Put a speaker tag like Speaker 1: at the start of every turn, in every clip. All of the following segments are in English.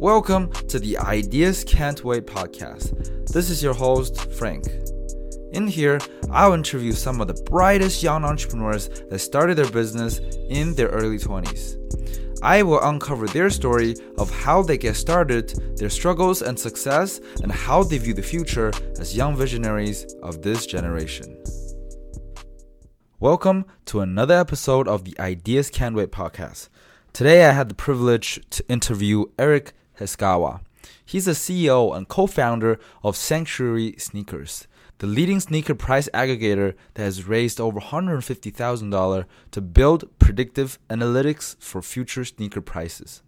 Speaker 1: Welcome to the Ideas Can't Wait podcast. This is your host, Frank. In here, I'll interview some of the brightest young entrepreneurs that started their business in their early 20s. I will uncover their story of how they get started, their struggles and success, and how they view the future as young visionaries of this generation. Welcome to another episode of the Ideas Can't Wait podcast. Today I had the privilege to interview Eric Hasegawa. He's the CEO and co founder of Sanctuary Sneakers, the leading sneaker price aggregator that has raised over $150,000 to build predictive analytics for future sneaker prices.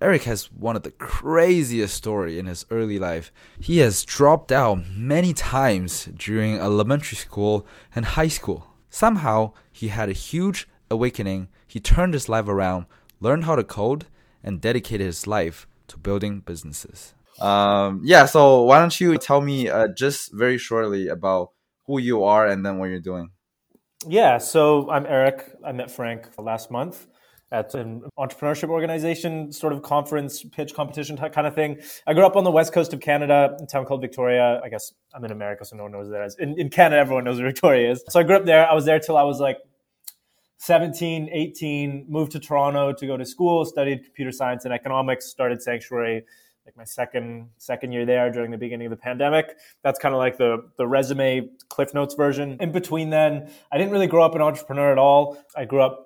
Speaker 1: Eric has one of the craziest story in his early life. He has dropped out many times during elementary school and high school. Somehow, he had a huge awakening. He turned his life around, learned how to code, and dedicated his life to building businesses. Um, yeah, so why don't you tell me uh, just very shortly about who you are and then what you're doing?
Speaker 2: Yeah, so I'm Eric. I met Frank last month at an entrepreneurship organization sort of conference pitch competition kind of thing. I grew up on the west coast of Canada, a town called Victoria. I guess I'm in America, so no one knows that as. In, in Canada, everyone knows where Victoria is. So I grew up there. I was there till I was like 17, 18, moved to Toronto to go to school, studied computer science and economics, started Sanctuary like my second second year there during the beginning of the pandemic. That's kind of like the the resume Cliff Notes version. In between then, I didn't really grow up an entrepreneur at all. I grew up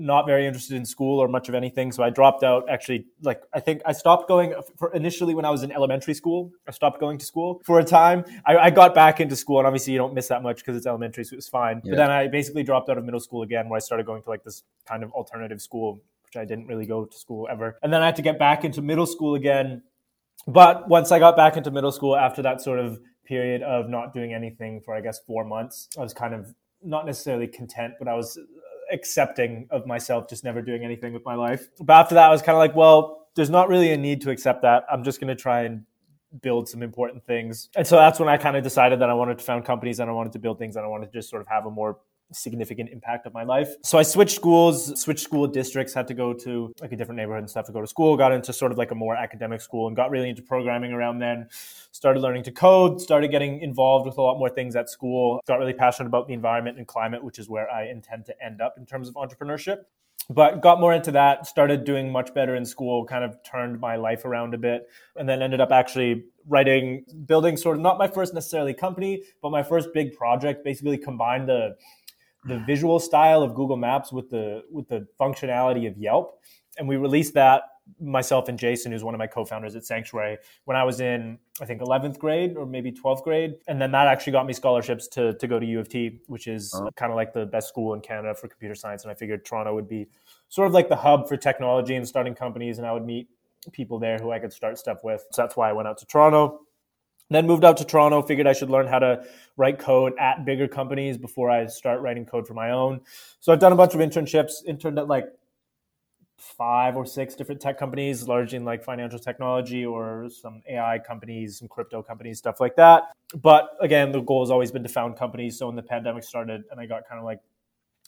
Speaker 2: not very interested in school or much of anything. So I dropped out actually, like, I think I stopped going for initially when I was in elementary school. I stopped going to school for a time. I, I got back into school, and obviously you don't miss that much because it's elementary, so it was fine. Yeah. But then I basically dropped out of middle school again, where I started going to like this kind of alternative school, which I didn't really go to school ever. And then I had to get back into middle school again. But once I got back into middle school after that sort of period of not doing anything for, I guess, four months, I was kind of not necessarily content, but I was accepting of myself just never doing anything with my life. But after that, I was kind of like, well, there's not really a need to accept that. I'm just going to try and build some important things. And so that's when I kind of decided that I wanted to found companies and I wanted to build things and I wanted to just sort of have a more significant impact of my life. So I switched schools, switched school districts, had to go to like a different neighborhood and stuff to go to school, got into sort of like a more academic school and got really into programming around then. Started learning to code, started getting involved with a lot more things at school, got really passionate about the environment and climate, which is where I intend to end up in terms of entrepreneurship but got more into that started doing much better in school kind of turned my life around a bit and then ended up actually writing building sort of not my first necessarily company but my first big project basically combined the the visual style of Google Maps with the with the functionality of Yelp, and we released that myself and Jason, who's one of my co-founders at Sanctuary, when I was in I think 11th grade or maybe 12th grade, and then that actually got me scholarships to to go to U of T, which is oh. kind of like the best school in Canada for computer science, and I figured Toronto would be sort of like the hub for technology and starting companies, and I would meet people there who I could start stuff with. So that's why I went out to Toronto then moved out to Toronto, figured I should learn how to write code at bigger companies before I start writing code for my own. So I've done a bunch of internships, interned at like five or six different tech companies, largely in like financial technology or some AI companies, some crypto companies, stuff like that. But again, the goal has always been to found companies. So when the pandemic started and I got kind of like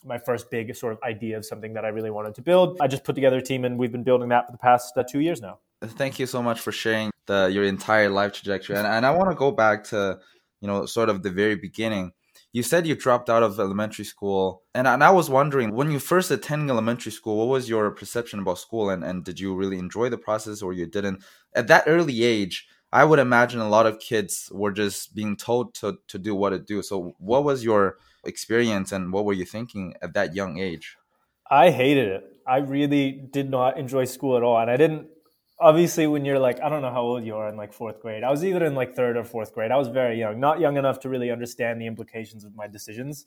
Speaker 2: my first big sort of idea of something that I really wanted to build, I just put together a team and we've been building that for the past uh, two years now.
Speaker 1: Thank you so much for sharing the your entire life trajectory. And, and I want to go back to, you know, sort of the very beginning. You said you dropped out of elementary school. And, and I was wondering, when you first attending elementary school, what was your perception about school? And, and did you really enjoy the process or you didn't? At that early age, I would imagine a lot of kids were just being told to, to do what to do. So, what was your experience and what were you thinking at that young age?
Speaker 2: I hated it. I really did not enjoy school at all. And I didn't obviously when you're like i don't know how old you are in like fourth grade i was either in like third or fourth grade i was very young not young enough to really understand the implications of my decisions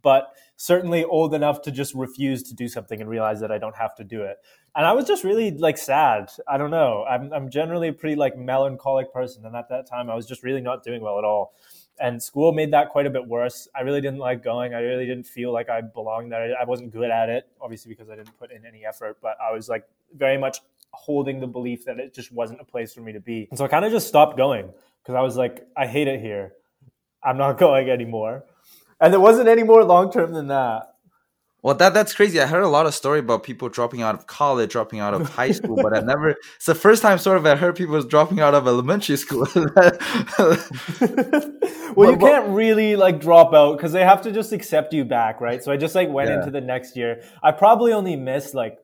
Speaker 2: but certainly old enough to just refuse to do something and realize that i don't have to do it and i was just really like sad i don't know i'm, I'm generally a pretty like melancholic person and at that time i was just really not doing well at all and school made that quite a bit worse. I really didn't like going. I really didn't feel like I belonged there. I wasn't good at it, obviously because I didn't put in any effort. But I was like very much holding the belief that it just wasn't a place for me to be. And so I kind of just stopped going because I was like, I hate it here. I'm not going anymore. And it wasn't any more long term than that.
Speaker 1: Well, that that's crazy. I heard a lot of story about people dropping out of college, dropping out of high school, but I never. It's the first time, sort of, I heard people dropping out of elementary school.
Speaker 2: well, but, you can't really like drop out because they have to just accept you back, right? So I just like went yeah. into the next year. I probably only missed like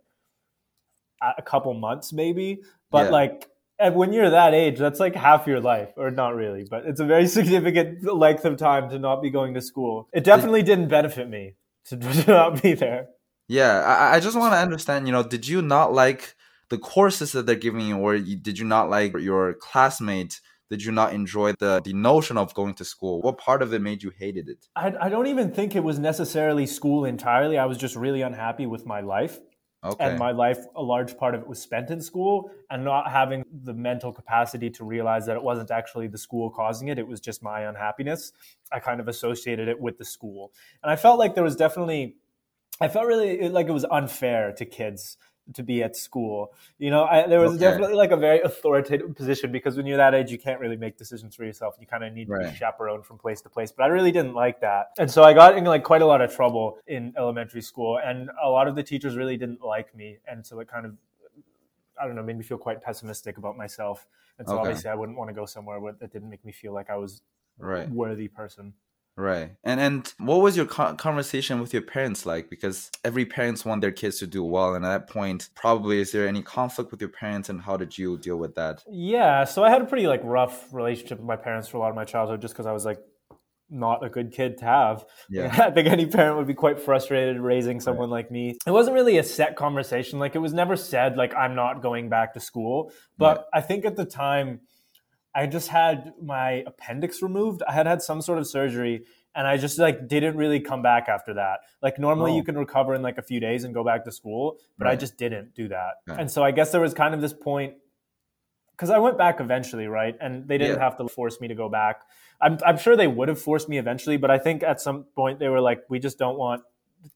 Speaker 2: a couple months, maybe, but yeah. like when you're that age, that's like half your life, or not really, but it's a very significant length of time to not be going to school. It definitely didn't benefit me to, to not be there.
Speaker 1: Yeah, I, I just want to understand. You know, did you not like the courses that they're giving you, or did you not like your classmates? Did you not enjoy the the notion of going to school? What part of it made you hated it?
Speaker 2: I, I don't even think it was necessarily school entirely. I was just really unhappy with my life. Okay. And my life, a large part of it was spent in school and not having the mental capacity to realize that it wasn't actually the school causing it. It was just my unhappiness. I kind of associated it with the school. And I felt like there was definitely, I felt really like it was unfair to kids to be at school. You know, I, there was okay. definitely like a very authoritative position because when you're that age, you can't really make decisions for yourself. You kind of need right. to be chaperoned from place to place. But I really didn't like that, and so I got in like quite a lot of trouble in elementary school, and a lot of the teachers really didn't like me, and so it kind of I don't know, made me feel quite pessimistic about myself. And so okay. obviously I wouldn't want to go somewhere where that didn't make me feel like I was right. worthy person.
Speaker 1: Right. And and what was your conversation with your parents like? Because every parents want their kids to do well, and at that point, probably is there any conflict with your parents, and how did you deal with that?
Speaker 2: Yeah. So I had a pretty like rough relationship with my parents for a lot of my childhood, just because I was like not a good kid to have. Yeah. I think any parent would be quite frustrated raising someone right. like me. It wasn't really a set conversation. Like it was never said like I'm not going back to school. But right. I think at the time I just had my appendix removed. I had had some sort of surgery and I just like didn't really come back after that. Like normally oh. you can recover in like a few days and go back to school, but right. I just didn't do that. And so I guess there was kind of this point because I went back eventually, right? And they didn't yeah. have to force me to go back. I'm, I'm sure they would have forced me eventually, but I think at some point they were like, we just don't want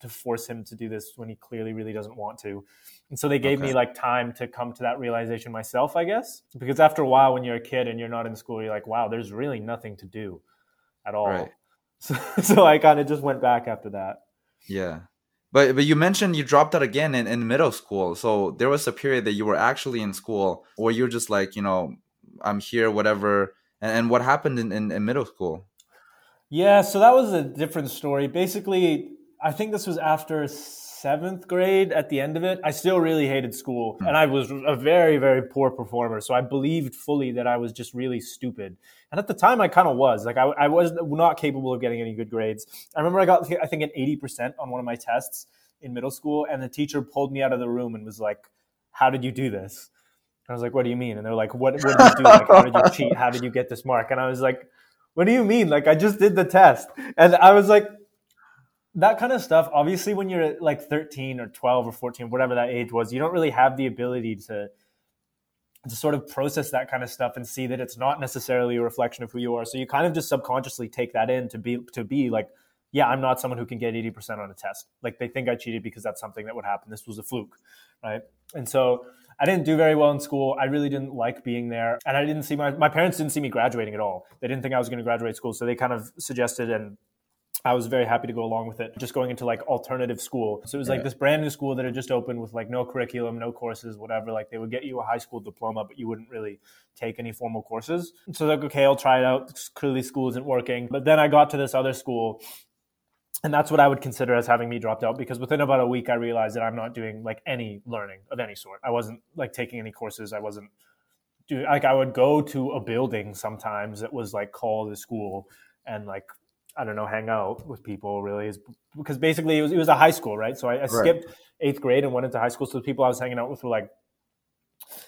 Speaker 2: to force him to do this when he clearly really doesn't want to. And so they gave okay. me like time to come to that realization myself, I guess. Because after a while, when you're a kid and you're not in school, you're like, wow, there's really nothing to do at all. Right. So, so I kind of just went back after that.
Speaker 1: Yeah. But but you mentioned you dropped out again in, in middle school. So there was a period that you were actually in school or you're just like, you know, I'm here, whatever. And, and what happened in, in, in middle school?
Speaker 2: Yeah, so that was a different story. Basically, I think this was after seventh grade at the end of it, I still really hated school. Hmm. And I was a very, very poor performer. So I believed fully that I was just really stupid. And at the time, I kind of was. Like, I, I, was not capable of getting any good grades. I remember I got, I think, an 80% on one of my tests in middle school. And the teacher pulled me out of the room and was like, How did you do this? I was like, What do you mean? And they're like, What, what did you do? Like, how did you cheat? How did you get this mark? And I was like, What do you mean? Like, I just did the test. And I was like, that kind of stuff obviously when you're like 13 or 12 or 14 whatever that age was you don't really have the ability to to sort of process that kind of stuff and see that it's not necessarily a reflection of who you are so you kind of just subconsciously take that in to be to be like yeah i'm not someone who can get 80% on a test like they think i cheated because that's something that would happen this was a fluke right and so I didn't do very well in school. I really didn't like being there. And I didn't see my, my parents didn't see me graduating at all. They didn't think I was going to graduate school. So they kind of suggested and I was very happy to go along with it. Just going into like alternative school. So it was like this brand new school that had just opened with like no curriculum, no courses, whatever. Like they would get you a high school diploma, but you wouldn't really take any formal courses. So like, okay, I'll try it out. Clearly school isn't working. But then I got to this other school and that's what I would consider as having me dropped out because within about a week I realized that I'm not doing like any learning of any sort. I wasn't like taking any courses. I wasn't doing like I would go to a building sometimes that was like called a school and like I don't know, hang out with people really is because basically it was, it was a high school, right? So I, I right. skipped eighth grade and went into high school. So the people I was hanging out with were like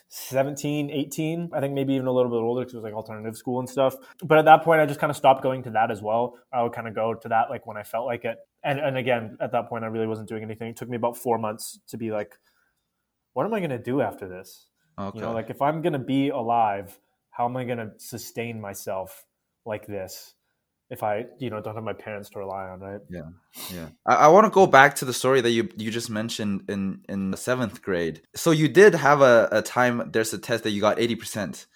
Speaker 2: 17, 18, I think maybe even a little bit older because it was like alternative school and stuff. But at that point, I just kind of stopped going to that as well. I would kind of go to that like when I felt like it. And, and again, at that point, I really wasn't doing anything. It took me about four months to be like, what am I going to do after this? Okay. You know, like if I'm going to be alive, how am I going to sustain myself like this? If I, you know, don't have my parents to rely on, right?
Speaker 1: Yeah, yeah. I, I want to go back to the story that you you just mentioned in in the seventh grade. So you did have a, a time. There's a test that you got eighty percent.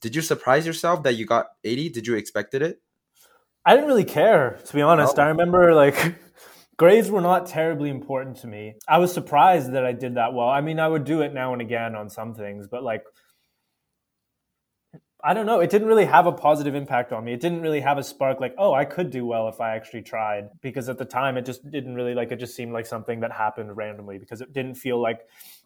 Speaker 1: Did you surprise yourself that you got eighty? Did you expected it?
Speaker 2: I didn't really care, to be honest. Oh. I remember like grades were not terribly important to me. I was surprised that I did that well. I mean, I would do it now and again on some things, but like I don't know. It didn't really have a positive impact on me. It didn't really have a spark like, oh, I could do well if I actually tried. Because at the time, it just didn't really like, it just seemed like something that happened randomly because it didn't feel like,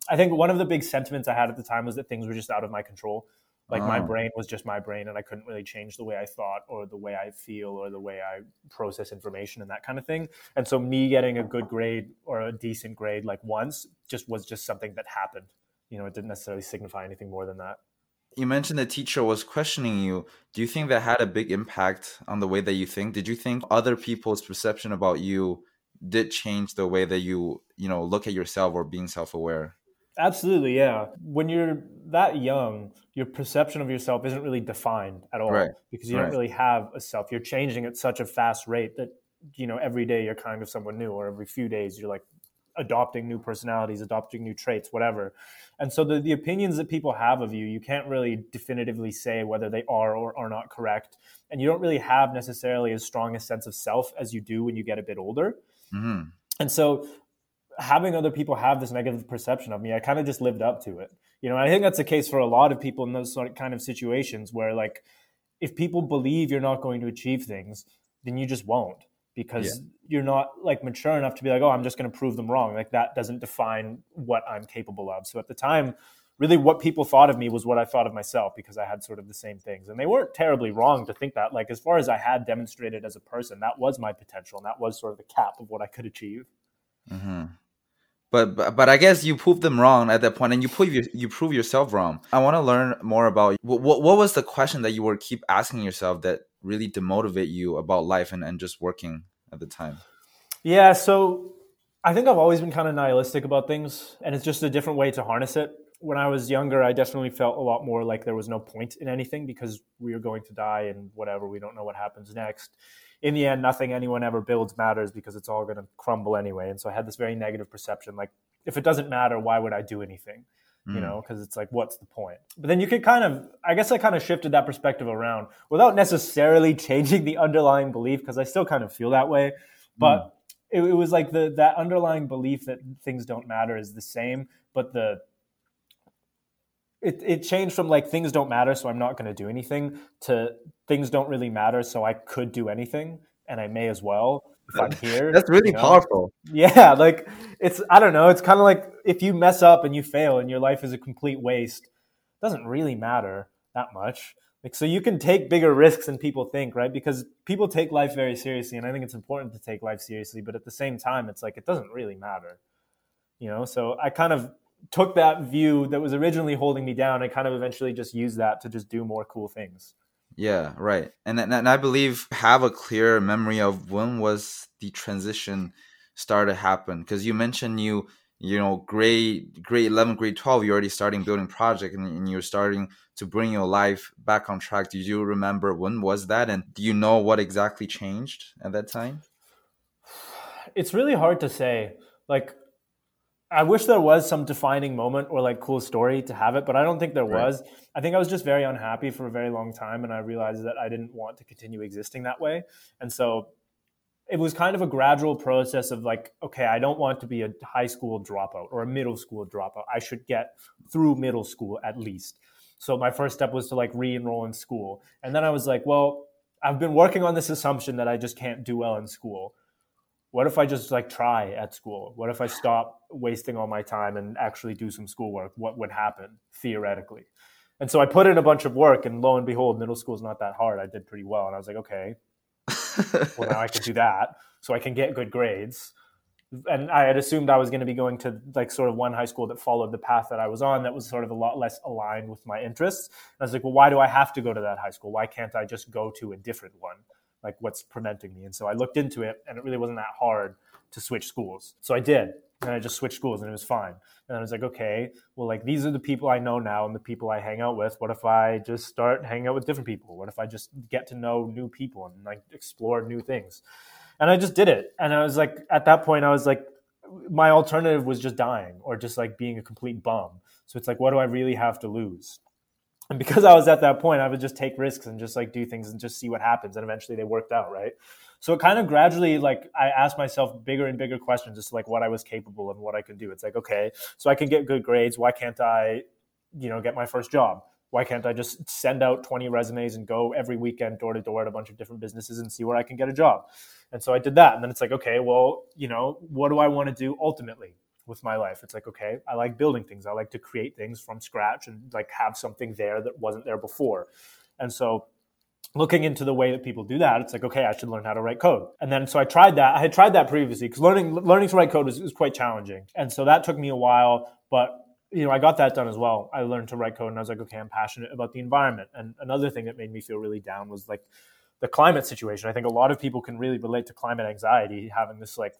Speaker 2: I think one of the big sentiments I had at the time was that things were just out of my control. Like oh. my ah. brain was just my brain and I couldn't really change the way I thought or the way I feel or the way I process information and that kind of thing. And so me getting a good grade or a decent grade like once just was just something that happened. You know, it didn't necessarily signify anything more than that
Speaker 1: you mentioned the teacher was questioning you. Do you think that had a big impact on the way that you think? Did you think other people's perception about you did change the way that you, you know, look at yourself or being self-aware?
Speaker 2: Absolutely, yeah. When you're that young, your perception of yourself isn't really defined at all right. because you right. don't really have a self. You're changing at such a fast rate that you know every day you're kind of someone new, or every few days you're like adopting new personalities, adopting new traits, whatever. And so the, the opinions that people have of you, you can't really definitively say whether they are or are not correct. And you don't really have necessarily as strong a sense of self as you do when you get a bit older. Mm-hmm. And so having other people have this negative perception of me, I kind of just lived up to it. You know, I think that's the case for a lot of people in those sort of kind of situations where like if people believe you're not going to achieve things, then you just won't because yeah. you're not like mature enough to be like, oh, I'm just going to prove them wrong. Like that doesn't define what I'm capable of. So at the time, really what people thought of me was what I thought of myself because I had sort of the same things. And they weren't terribly wrong to think that. Like as far as I had demonstrated as a person, that was my potential and that was sort of the cap of what I could achieve.
Speaker 1: Mm-hmm. But, but but I guess you proved them wrong at that point, and you prove you, you prove yourself wrong. I want to learn more about what, what what was the question that you were keep asking yourself that really demotivate you about life and, and just working at the time?
Speaker 2: Yeah, so I think I've always been kind of nihilistic about things, and it's just a different way to harness it. When I was younger, I definitely felt a lot more like there was no point in anything because we are going to die and whatever, we don't know what happens next. In the end, nothing anyone ever builds matters because it's all going to crumble anyway. And so I had this very negative perception like, if it doesn't matter, why would I do anything? You mm. know, because it's like, what's the point? But then you could kind of, I guess I kind of shifted that perspective around without necessarily changing the underlying belief, because I still kind of feel that way. But mm. it, it, was like the that underlying belief that things don't matter is the same, but the it, it changed from like things don't matter, so I'm not going to do anything, to things don't really matter, so I could do anything, and I may as well if I'm here.
Speaker 1: That's really you know? powerful.
Speaker 2: Yeah, like it's I don't know. It's kind of like if you mess up and you fail and your life is a complete waste, it doesn't really matter that much. Like so you can take bigger risks than people think, right? Because people take life very seriously and I think it's important to take life seriously, but at the same time it's like it doesn't really matter. You know, so I kind of took that view that was originally holding me down and kind of eventually just used that to just do more cool things.
Speaker 1: Yeah, right. And and I believe have a clear memory of when was the transition started to happen. Because you mentioned you you know grade grade 11 grade 12 you're already starting building project and, and, you're starting to bring your life back on track. Do you remember when was that? And do you know what exactly changed at that time?
Speaker 2: It's really hard to say. Like I wish there was some defining moment or like cool story to have it, but I don't think there right. was. I think I was just very unhappy for a very long time, and I realized that I didn't want to continue existing that way. And so it was kind of a gradual process of like, okay, I don't want to be a high school dropout or a middle school dropout. I should get through middle school at least. So my first step was to like re-enroll in school, and then I was like, well, I've been working on this assumption that I just can't do well in school what if I just like try at school? What if I stop wasting all my time and actually do some schoolwork? What would happen theoretically? And so I put in a bunch of work, and lo and behold, middle school is not that hard. I did pretty well, and I was like, okay, well now I can do that, so I can get good grades. And I had assumed I was going to be going to like sort of one high school that followed the path that I was on, that was sort of a lot less aligned with my interests. And I was like, well, why do I have to go to that high school? Why can't I just go to a different one? Like what's preventing me. And so I looked into it and it really wasn't that hard to switch schools. So I did. And I just switched schools and it was fine. And I was like, okay, well, like these are the people I know now and the people I hang out with. What if I just start hanging out with different people? What if I just get to know new people and like explore new things? And I just did it. And I was like, at that point, I was like, my alternative was just dying or just like being a complete bum. So it's like, what do I really have to lose? And because I was at that point, I would just take risks and just like do things and just see what happens. And eventually they worked out, right? So it kind of gradually like I asked myself bigger and bigger questions, just like what I was capable and what I could do. It's like, okay, so I can get good grades. Why can't I, you know, get my first job? Why can't I just send out 20 resumes and go every weekend door to door at a bunch of different businesses and see where I can get a job? And so I did that. And then it's like, okay, well, you know, what do I want to do ultimately? With my life. It's like, okay, I like building things. I like to create things from scratch and like have something there that wasn't there before. And so looking into the way that people do that, it's like, okay, I should learn how to write code. And then so I tried that. I had tried that previously because learning learning to write code was, was quite challenging. And so that took me a while, but you know, I got that done as well. I learned to write code and I was like, okay, I'm passionate about the environment. And another thing that made me feel really down was like the climate situation. I think a lot of people can really relate to climate anxiety, having this like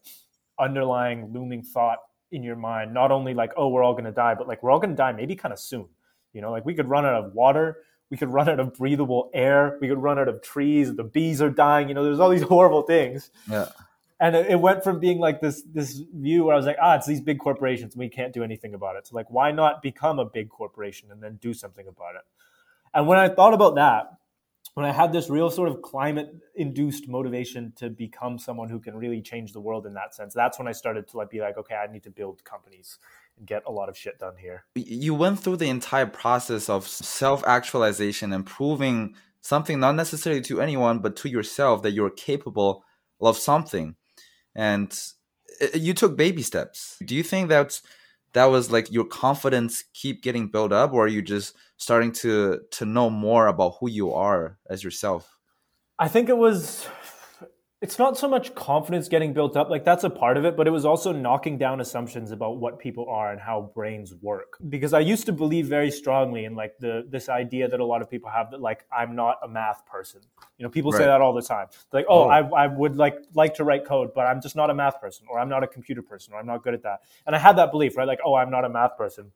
Speaker 2: underlying looming thought in your mind not only like oh we're all going to die but like we're all going to die maybe kind of soon you know? Like we could run out of water we could run out of breathable air we could run out of trees the bees are dying you know there's all these horrible things.
Speaker 1: Yeah.
Speaker 2: And it, went from being like this this view where i was like ah it's these big corporations we can't do anything about it. So like why not become a big corporation and then do something about it? And when i thought about that when I had this real sort of climate induced motivation to become someone who can really change the world in that sense, that's when I started to like be like, okay, I need to build companies and get a lot of shit done here.
Speaker 1: You went through the entire process of self actualization and proving something not necessarily to anyone but to yourself that you're capable of something. And uh, you took baby steps. Do you think that's that was like your confidence keep getting built up or are you just starting to to know more about who you are as yourself?
Speaker 2: I think it was it's not so much confidence getting built up like that's a part of it but it was also knocking down assumptions about what people are and how brains work. Because i used to believe very strongly in like the this idea that a lot of people have that like i'm not a math person. You know people right. say that all the time. Like oh, oh. I, I would like like to write code but i'm just not a math person or i'm not a computer person or i'm not good at that. And i had that belief right? Like oh i'm not a math person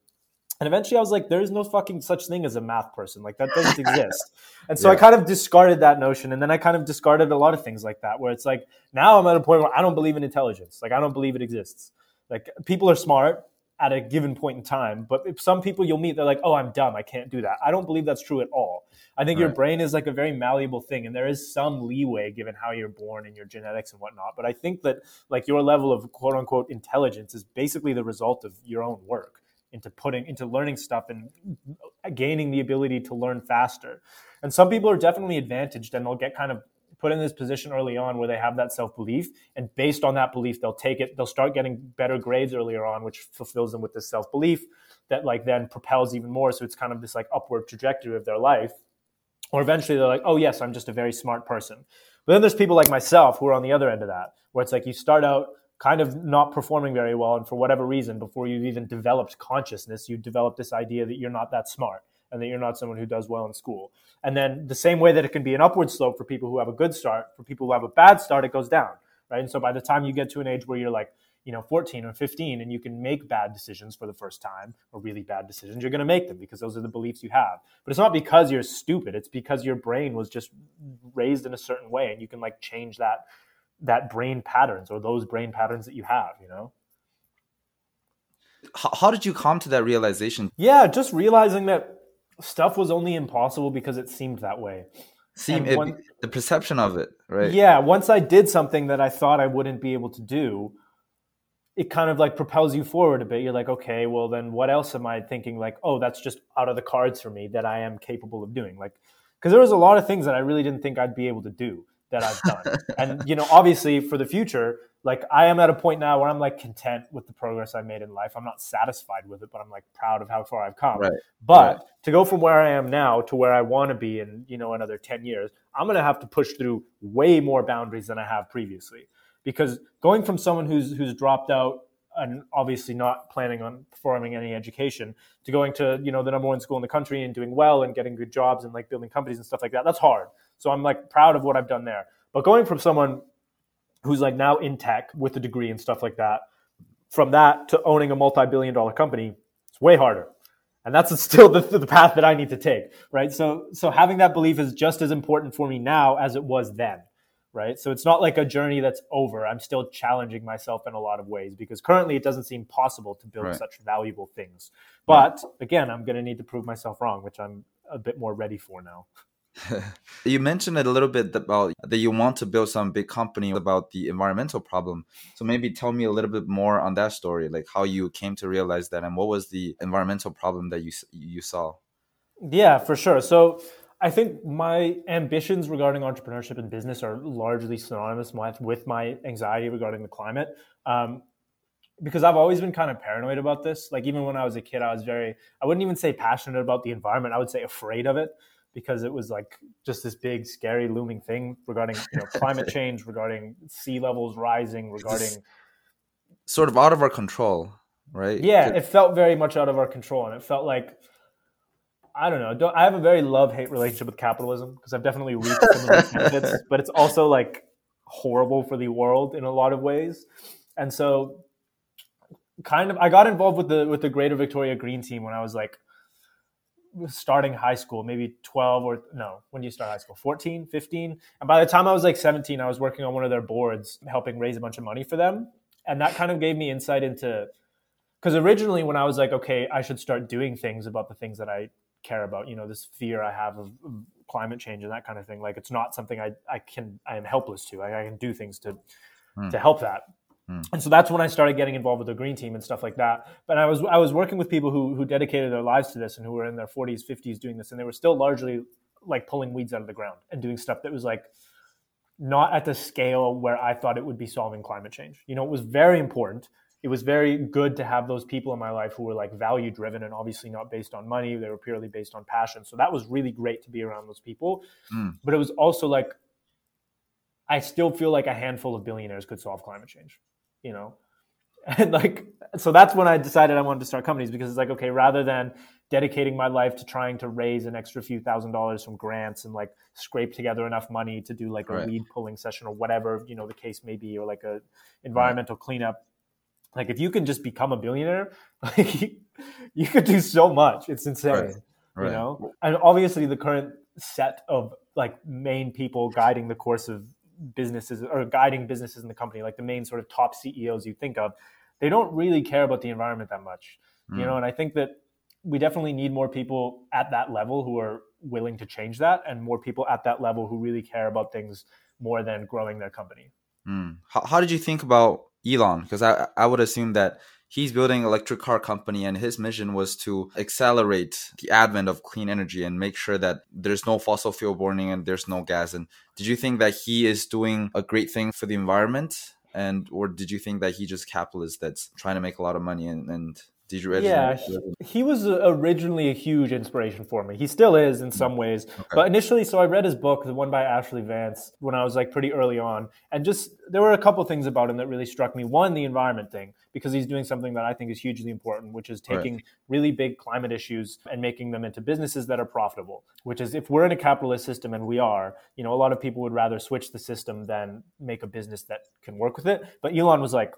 Speaker 2: and eventually I was like, there is no fucking such thing as a math person. Like that doesn't exist. And so yeah. I kind of discarded that notion. And then I kind of discarded a lot of things like that, where it's like, now I'm at a point where I don't believe in intelligence. Like I don't believe it exists. Like people are smart at a given point in time, but some people you'll meet, they're like, oh, I'm dumb. I can't do that. I don't believe that's true at all. I think right. your brain is like a very malleable thing, and there is some leeway given how you're born and your genetics and whatnot. But I think that like your level of quote unquote intelligence is basically the result of your own work into putting into learning stuff and gaining the ability to learn faster. And some people are definitely advantaged and they'll get kind of put in this position early on where they have that self belief. And based on that belief, they'll take it, they'll start getting better grades earlier on, which fulfills them with this self belief that like then propels even more. So it's kind of this like upward trajectory of their life. Or eventually they're like, oh, yes, I'm just a very smart person. But then there's people like myself who are on the other end of that, where it's like you start out kind of not performing very well. And for whatever reason, before you've even developed consciousness, you develop this idea that you're not that smart and that you're not someone who does well in school. And then the same way that it can be an upward slope for people who have a good start, for people who have a bad start, it goes down, right? And so by the time you get to an age where you're like, you know, 14 or 15 and you can make bad decisions for the first time or really bad decisions, you're going to make them because those are the beliefs you have. But it's not because you're stupid. It's because your brain was just raised in a certain way and you can like change that that brain patterns or those brain patterns that you have, you know?
Speaker 1: How, how did you come to that realization?
Speaker 2: Yeah, just realizing that stuff was only impossible because it seemed that way.
Speaker 1: Seem the perception of it, right?
Speaker 2: Yeah, once I did something that I thought I wouldn't be able to do, it kind of like propels you forward a bit. You're like, okay, well then what else am I thinking like, oh, that's just out of the cards for me that I am capable of doing. Like because there was a lot of things that I really didn't think I'd be able to do that I've done. and you know, obviously for the future, like I am at a point now where I'm like content with the progress I made in life. I'm not satisfied with it, but I'm like proud of how far I've come.
Speaker 1: Right.
Speaker 2: But right. to go from where I am now to where I want to be in, you know, another 10 years, I'm going to have to push through way more boundaries than I have previously. Because going from someone who's who's dropped out and obviously not planning on performing any education to going to you know the number one school in the country and doing well and getting good jobs and like building companies and stuff like that that's hard so i'm like proud of what i've done there but going from someone who's like now in tech with a degree and stuff like that from that to owning a multi-billion dollar company it's way harder and that's still the, the path that i need to take right so so having that belief is just as important for me now as it was then right? So it's not like a journey that's over. I'm still challenging myself in a lot of ways because currently it doesn't seem possible to build right. such valuable things. But right. again, I'm going to need to prove myself wrong, which I'm a bit more ready for now.
Speaker 1: you mentioned it a little bit about that you want to build some big company about the environmental problem. So maybe tell me a little bit more on that story, like how you came to realize that, and what was the environmental problem that you you saw.
Speaker 2: Yeah, for sure. So I think my ambitions regarding entrepreneurship and business are largely synonymous with my anxiety regarding the climate. Um, because I've always been kind of paranoid about this. Like even when I was a kid, I was very I wouldn't even say passionate about the environment. I would say afraid of it because it was like just this big, scary, looming thing regarding you know climate change, regarding sea levels rising, regarding
Speaker 1: sort of out of our control, right?
Speaker 2: Yeah, it felt very much out of our control, and it felt like I don't know. Don't, I have a very love hate relationship with capitalism because I've definitely reaped some of those benefits, but it's also like horrible for the world in a lot of ways. And so, kind of, I got involved with the with the Greater Victoria Green Team when I was like starting high school, maybe 12 or no, when do you start high school? 14, 15. And by the time I was like 17, I was working on one of their boards, helping raise a bunch of money for them. And that kind of gave me insight into because originally when I was like, okay, I should start doing things about the things that I care about you know this fear i have of, climate change and that kind of thing like it's not something i, I can i am helpless to I, I can do things to mm. to help that mm. and so that's when i started getting involved with the green team and stuff like that. But i was i was working with people who who dedicated their lives to this and who were in their 40s 50s doing this and they were still largely like pulling weeds out of the ground and doing stuff that was like not at the scale where i thought it would be solving climate change. You know it was very important. It was very good to have those people in my life who were like value driven and obviously not based on money. They were purely based on passion. So that was really great to be around those people. Mm. but it was also like i still feel like a handful of billionaires could solve climate change you know and like so that's when i decided i wanted to start companies because it's like okay rather than dedicating my life to trying to raise an extra few thousand dollars from grants and like scrape together enough money to do like a right. weed pulling session or whatever you know the case may be or like a environmental right. cleanup like if you can just become a billionaire, like you, you could do so much. It's insane. Right. You know? And obviously the current set of like main people guiding the course of businesses or guiding businesses in the company, like the main sort of top CEOs you think of, they don't really care about the environment that much. Mm. You know, and I think that we definitely need more people at that level who are willing to change that and more people at that level who really care about things more than growing their company.
Speaker 1: Mm. How, how did you think about Elon because I I would assume that he's building electric car company and his mission was to accelerate the advent of clean energy and make sure that there's no fossil fuel burning and there's no gas. And did you think that he is doing a great thing for the environment? And or did you think that he just capitalist that's trying to make a lot of money and, and did you read?
Speaker 2: yeah, he, he, was originally a huge inspiration for me. He still is in some mm-hmm. ways. Okay. But initially, so I read his book, the one by Ashley Vance, when I was like pretty early on. And just there were a couple things about him that really struck me. One, the environment thing, because he's doing something that I think is hugely important, which is taking right. really big climate issues and making them into businesses that are profitable. Which is if we're in a capitalist system and we are, you know, a lot of people would rather switch the system than make a business that can work with it. But Elon was like,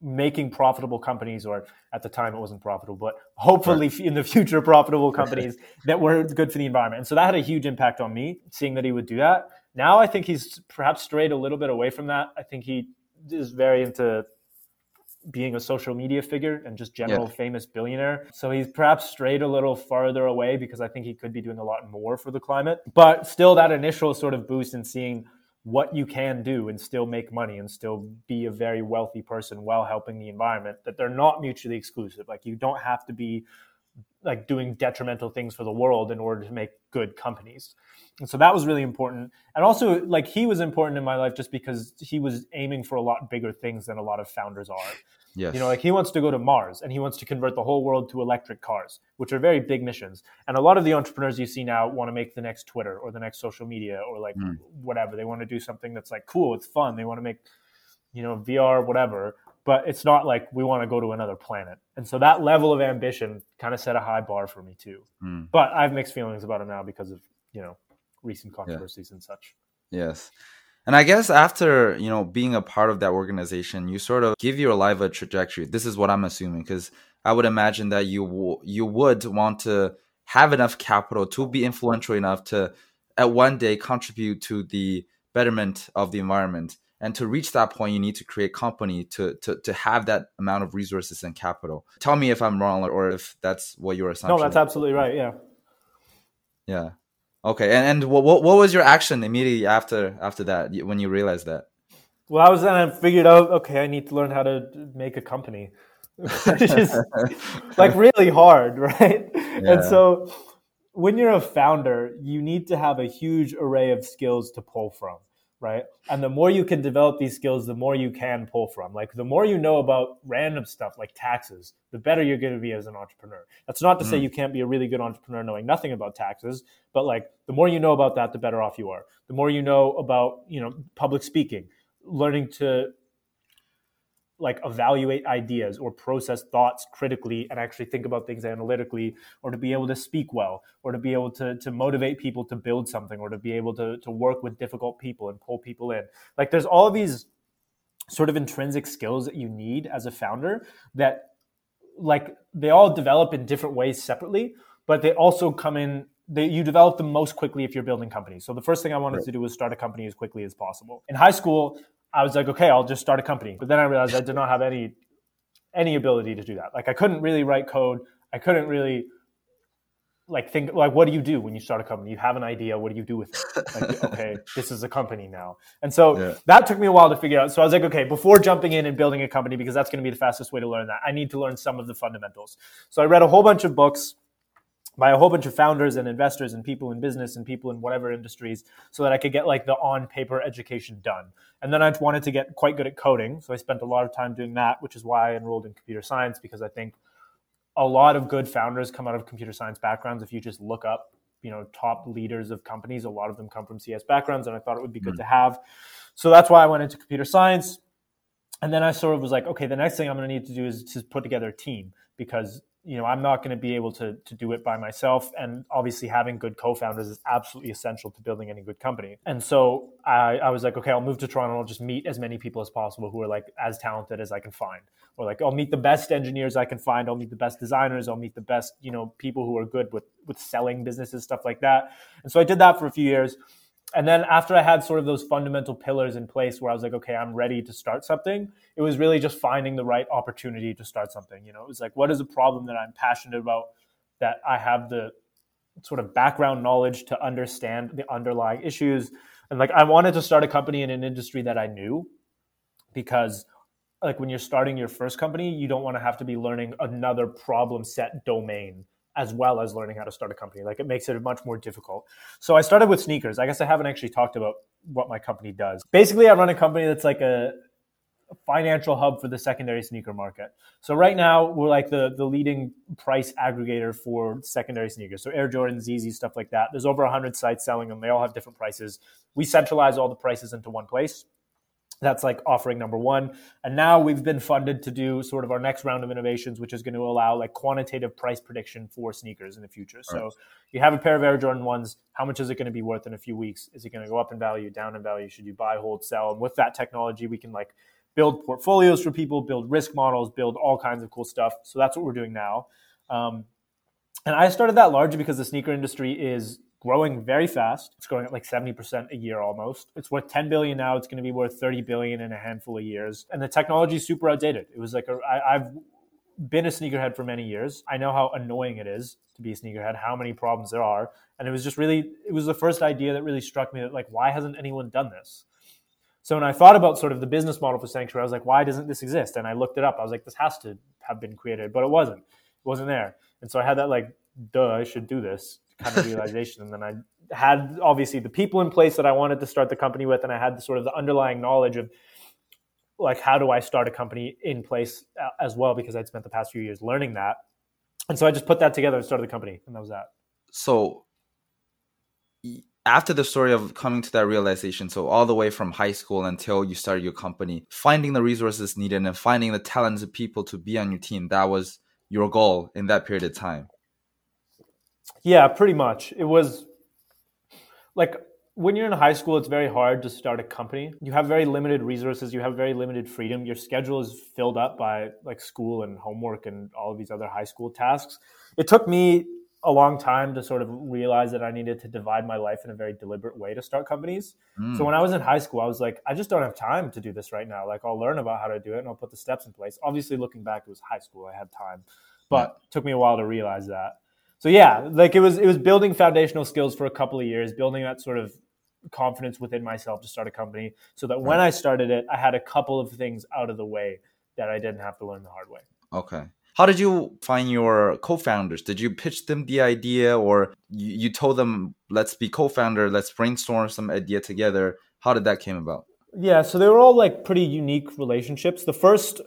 Speaker 2: making profitable companies, or at the time it wasn't profitable, but hopefully right. in the future profitable companies that were good for the environment. And so that had a huge impact on me, seeing that he would do that. Now I think he's perhaps strayed a little bit away from that. I think he is very into being a social media figure and just general yeah. famous billionaire. So he's perhaps strayed a little farther away because I think he could be doing a lot more for the climate. But still, that initial sort of boost in seeing what you can do and still make money and still be a very wealthy person while helping the environment that they're not mutually exclusive. Like you don't have to be like doing detrimental things for the world in order to make good companies. And so that was really important. And also like he was important in my life just because he was aiming for a lot bigger things than a lot of founders are Yes. You know, like he wants to go to Mars and he wants to convert the whole world to electric cars, which are very big missions. And a lot of the entrepreneurs you see now want to make the next Twitter or the next social media or like mm. whatever. They want to do something that's like cool, it's fun. They want to make, you know, VR, whatever. But it's not like we want to go to another planet. And so that level of ambition kind of set a high bar for me too. Mm. But I have mixed feelings about him now because of, you know, recent controversies yeah. and such.
Speaker 1: Yes. And I guess after, you know, being a part of that organization, you sort of give your life a trajectory. This is what I'm assuming because I would imagine that you w- you would want to have enough capital to be influential enough to at one day contribute to the betterment of the environment. And to reach that point, you need to create a company to, to, to have that amount of resources and capital. Tell me if I'm wrong or if that's what your assumption.
Speaker 2: No, that's absolutely right. Yeah.
Speaker 1: Yeah. Okay. And and what what was your action immediately after after that when you realized that?
Speaker 2: Well, I was then I figured out okay, I need to learn how to make a company. Which is like really hard, right? Yeah. And so when you're a founder, you need to have a huge array of skills to pull from right? And the more you can develop these skills, the more you can pull from. Like the more you know about random stuff like taxes, the better you're going to be as an entrepreneur. That's not to mm. say you can't be a really good entrepreneur knowing nothing about taxes, but like the more you know about that, the better off you are. The more you know about, you know, public speaking, learning to like evaluate ideas or process thoughts critically and actually think about things analytically or to be able to speak well or to be able to, to motivate people to build something or to be able to, to work with difficult people and pull people in like there's all these sort of intrinsic skills that you need as a founder that like they all develop in different ways separately but they also come in they, you develop them most quickly if you're building companies. So the first thing I wanted right. to do was start a company as quickly as possible. In high school, I was like, okay, I'll just start a company. But then I realized I did not have any any ability to do that. Like I couldn't really write code. I couldn't really like think like what do you do when you start a company? You have an idea. What do you do with it? Like, okay, this is a company now. And so yeah. that took me a while to figure out. So I was like, okay, before jumping in and building a company, because that's going to be the fastest way to learn that, I need to learn some of the fundamentals. So I read a whole bunch of books by a whole bunch of founders and investors and people in business and people in whatever industries so that I could get like the on paper education done. And then I wanted to get quite good at coding. So I spent a lot of time doing that, which is why I enrolled in computer science because I think a lot of good founders come out of computer science backgrounds. If you just look up, you know, top leaders of companies, a lot of them come from CS backgrounds and I thought it would be good mm-hmm. to have. So that's why I went into computer science. And then I sort of was like, okay, the next thing I'm going to need to do is to put together a team because you know i'm not going to be able to, to do it by myself. And obviously having good co-founders is absolutely essential to building any good company. And so I, I was like okay i'll move to toronto. I'll just meet as many people as possible who are like as talented as i can find. Or like i'll meet the best engineers i can find. I'll meet the best designers. I'll meet the best you know people who are good with with selling businesses stuff like that. And so i did that for a few years and then after I had sort of those fundamental pillars in place where I was like, okay, I'm ready to start something, it was really just finding the right opportunity to start something. You know, it was like, what is a problem that I'm passionate about that I have the sort of background knowledge to understand the underlying issues. And like I wanted to start a company in an industry that I knew because like when you're starting your first company, you don't want to have to be learning another problem set domain as well as learning how to start a company. Like it makes it much more difficult. So I started with sneakers. I guess I haven't actually talked about what my company does. Basically, I run a company that's like a financial hub for the secondary sneaker market. So right now we're like the the leading price aggregator for secondary sneakers. So Air Jordan, Yeezy, stuff like that. There's over 100 sites selling them. They all have different prices. We centralize all the prices into one place. That's like offering number one. And now we've been funded to do sort of our next round of innovations, which is going to allow like quantitative price prediction for sneakers in the future. Right. So you have a pair of Air Jordan ones. How much is it going to be worth in a few weeks? Is it going to go up in value, down in value? Should you buy, hold, sell? And with that technology, we can like build portfolios for people, build risk models, build all kinds of cool stuff. So that's what we're doing now. Um, and I started that largely because the sneaker industry is growing very fast. It's growing at like 70% a year almost. It's worth 10 billion now. It's going to be worth 30 billion in a handful of years. And the technology is super outdated. It was like a, I, I've been a sneakerhead for many years. I know how annoying it is to be a sneakerhead, how many problems there are. And it was just really, it was the first idea that really struck me that like, why hasn't anyone done this? So when I thought about sort of the business model for Sanctuary, I was like, why doesn't this exist? And I looked it up. I was like, this has to have been created, but it wasn't. It wasn't there. And so I had that like, duh, I should do this kind of realization. and then I had obviously the people in place that I wanted to start the company with, and I had the sort of the underlying knowledge of like how do I start a company in place uh, as well because I'd spent the past few years learning that. And so I just put that together and started the company, and that was that.
Speaker 1: So after the story of coming to that realization, so all the way from high school until you started your company, finding the resources needed and finding the talented people to be on your team, that was your goal in that period of time.
Speaker 2: Yeah, pretty much. It was like when you're in high school, it's very hard to start a company. You have very limited resources. You have very limited freedom. Your schedule is filled up by like school and homework and all of these other high school tasks. It took me a long time to sort of realize that I needed to divide my life in a very deliberate way to start companies. Mm. So when I was in high school, I was like, I just don't have time to do this right now. Like I'll learn about how to do it and I'll put the steps in place. Obviously, looking back, it was high school. I had time, but yeah. it took me a while to realize that. So yeah, like it was it was building foundational skills for a couple of years, building that sort of confidence within myself to start a company, so that when I started it, I had a couple of things out of the way that I didn't have to learn the hard way.
Speaker 1: Okay. How did you find your co-founders? Did you pitch them the idea, or you, told them, "Let's be co-founder. Let's brainstorm some idea together"? How did that came about?
Speaker 2: Yeah, so they were all like pretty unique relationships. The first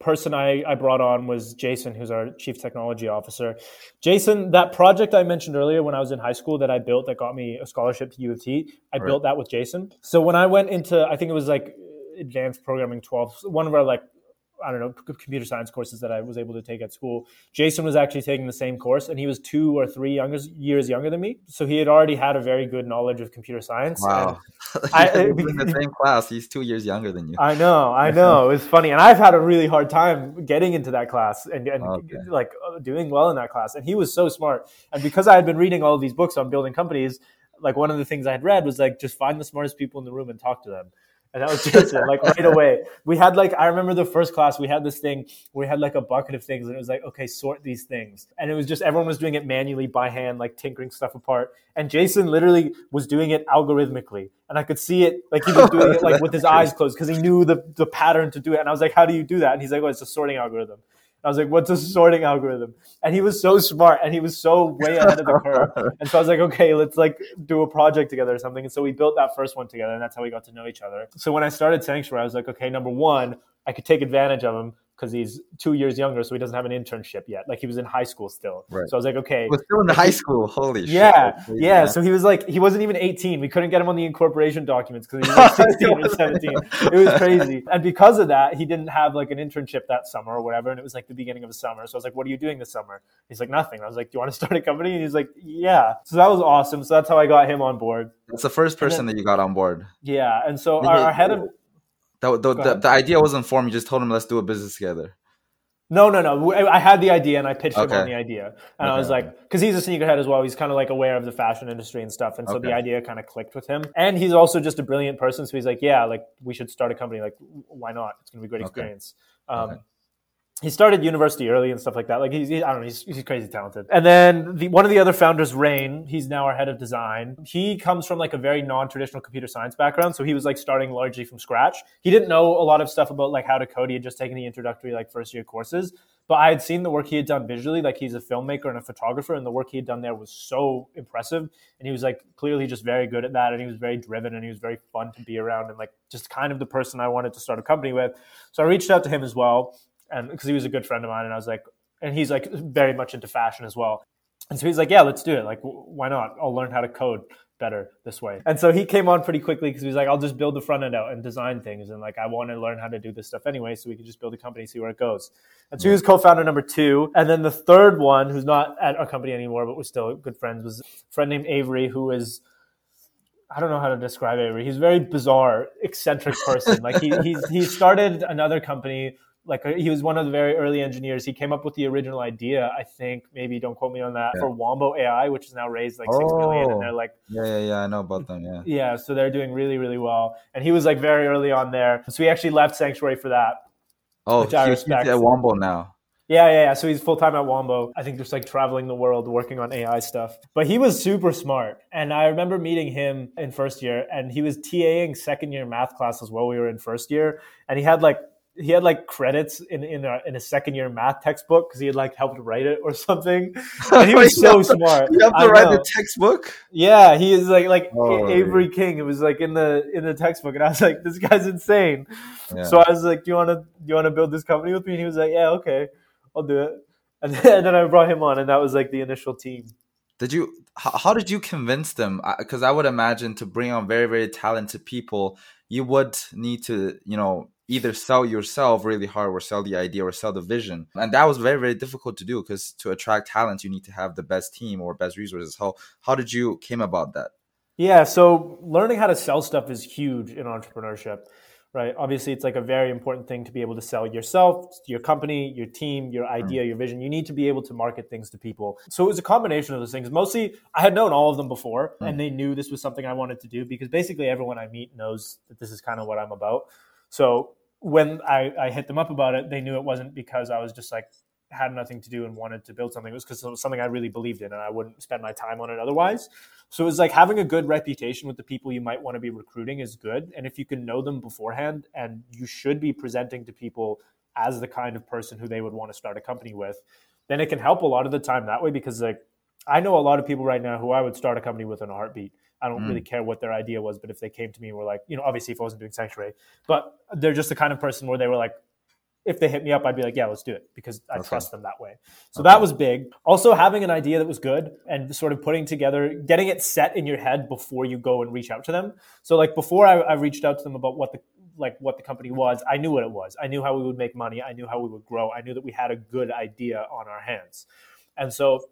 Speaker 2: person I, I brought on was Jason, who's our chief technology officer. Jason, that project I mentioned earlier when I was in high school that I built that got me a scholarship to U of T, I right. built that with Jason. So when I went into, I think it was like advanced programming 12, one of our like I don't know, computer science courses that I was able to take at school. Jason was actually taking the same course, and he was two or three younger, years younger than me. So he had already had a very good knowledge of computer science.
Speaker 1: Wow. I, in the same class. He's two years younger than you.
Speaker 2: I know, I know. It's funny. And I've had a really hard time getting into that class and, and okay. like uh, doing well in that class. And he was so smart. And because I had been reading all of these books on building companies, like one of the things I had read was like just find the smartest people in the room and talk to them and that was Jason, like right away. We had like I remember the first class we had this thing we had like a bucket of things and it was like okay sort these things. And it was just everyone was doing it manually by hand like tinkering stuff apart. And Jason literally was doing it algorithmically. And I could see it like he was doing it like with his eyes closed because he knew the the pattern to do it. And I was like how do you do that? And he's like oh it's a sorting algorithm I was like, what's a sorting algorithm? And he was so smart and he was so way ahead of the curve. And so I was like, okay, let's like do a project together or something. And so we built that first one together and that's how we got to know each other. So when I started Sanctuary, I was like, okay, number one, I could take advantage of him because he's two years younger, so he doesn't have an internship yet. Like he was in high school still. Right. So I was like, okay.
Speaker 1: Was still in the high school. Holy
Speaker 2: yeah, shit. Yeah. Yeah. So he was like, he wasn't even 18. We couldn't get him on the incorporation documents because he was like 16 or 17. It was crazy. And because of that, he didn't have like an internship that summer or whatever. And it was like the beginning of the summer. So I was like, what are you doing this summer? He's like, nothing. I was like, do you want to start a company? And he's like, yeah. So that was awesome. So that's how I got him on board.
Speaker 1: It's the first person then, that you got on board.
Speaker 2: Yeah. And so our, our head of
Speaker 1: the, the, the, the, idea wasn't formed. You just told him, let's do a business together.
Speaker 2: No, no, no. I had the idea and I pitched okay. him on the idea. And okay. I was like, because he's a sneakerhead as well. He's kind of like aware of the fashion industry and stuff. And so okay. the idea kind of clicked with him. And he's also just a brilliant person. So he's like, yeah, like we should start a company. Like, why not? It's going to be a great experience. Um, he started university early and stuff like that. Like he's, he, I don't know, he's, he's crazy talented. And then the, one of the other founders, Rain, he's now our head of design. He comes from like a very non-traditional computer science background. So he was like starting largely from scratch. He didn't know a lot of stuff about like how to code. He had just taken the introductory like first year courses. But I had seen the work he had done visually. Like he's a filmmaker and a photographer and the work he had done there was so impressive. And he was like clearly just very good at that. And he was very driven and he was very fun to be around and like just kind of the person I wanted to start a company with. So I reached out to him as well and because he was a good friend of mine, and I was like, and he's like very much into fashion as well. And so he's like, yeah, let's do it. Like, why not? I'll learn how to code better this way. And so he came on pretty quickly because he was like, I'll just build the front end out and design things. And like, I want to learn how to do this stuff anyway, so we can just build a company, see where it goes. And so he was co-founder number two. And then the third one, who's not at our company anymore, but was still good friends, was a friend named Avery, who is I don't know how to describe Avery. He's a very bizarre, eccentric person. like he he's he started another company like he was one of the very early engineers. He came up with the original idea, I think. Maybe don't quote me on that yeah. for Wombo AI, which is now raised like six million,
Speaker 1: oh.
Speaker 2: and they're like,
Speaker 1: yeah, yeah, yeah, I know about them. Yeah,
Speaker 2: yeah. So they're doing really, really well. And he was like very early on there. So he actually left Sanctuary for that.
Speaker 1: Oh, which I he's respect. at Wombo now.
Speaker 2: Yeah, yeah, yeah. So he's full time at Wombo. I think just like traveling the world working on AI stuff. But he was super smart. And I remember meeting him in first year and he was TAing second year math classes while we were in first year. And he had like he had like credits in in a, in a second year math textbook because he had like helped write it or something. And he was so smart.
Speaker 1: You have to write the textbook.
Speaker 2: Yeah, he is like like oh, Avery yeah. King. It was like in the in the textbook, and I was like, this guy's insane. Yeah. So I was like, do you want to do you want to build this company with me? And he was like, yeah, okay, I'll do it. And then, and then I brought him on, and that was like the initial team.
Speaker 1: Did you? How, how did you convince them? Because I would imagine to bring on very very talented people, you would need to you know either sell yourself really hard or sell the idea or sell the vision. And that was very, very difficult to do because to attract talent, you need to have the best team or best resources. How, how did you came about that?
Speaker 2: Yeah, so learning how to sell stuff is huge in entrepreneurship, right? Obviously, it's like a very important thing to be able to sell yourself, your company, your team, your mm. idea, your vision. You need to be able to market things to people. So it was a combination of those things. Mostly, I had known all of them before, mm. and they knew this was something I wanted to do because basically everyone I meet knows that this is kind of what I'm about. So when I, I hit them up about it, they knew it wasn't because I was just like had nothing to do and wanted to build something, it was because it was something I really believed in and I wouldn't spend my time on it otherwise. So it was like having a good reputation with the people you might want to be recruiting is good. And if you can know them beforehand and you should be presenting to people as the kind of person who they would want to start a company with, then it can help a lot of the time that way because like I know a lot of people right now who I would start a company with in a heartbeat. I don't mm. really care what their idea was, but if they came to me and were like, you know, obviously if I wasn't doing sanctuary, but they're just the kind of person where they were like, if they hit me up, I'd be like, yeah, let's do it because I okay. trust them that way. So okay. that was big. Also, having an idea that was good and sort of putting together, getting it set in your head before you go and reach out to them. So, like before I, I reached out to them about what the like what the company was, I knew what it was. I knew how we would make money. I knew how we would grow. I knew that we had a good idea on our hands. And so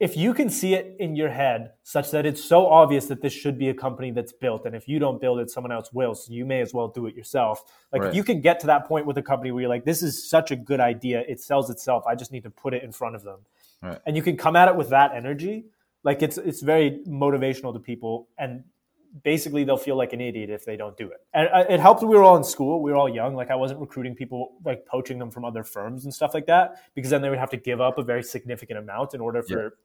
Speaker 2: if you can see it in your head such that it's so obvious that this should be a company that's built and if you don't build it someone else will so you may as well do it yourself like right. if you can get to that point with a company where you're like this is such a good idea it sells itself i just need to put it in front of them right. and you can come at it with that energy like it's it's very motivational to people and basically they'll feel like an idiot if they don't do it. And uh, it helped we were all in school. We were all young. Like I wasn't recruiting people, like poaching them from other firms and stuff like that, because then they would have to give up a very significant amount in order for.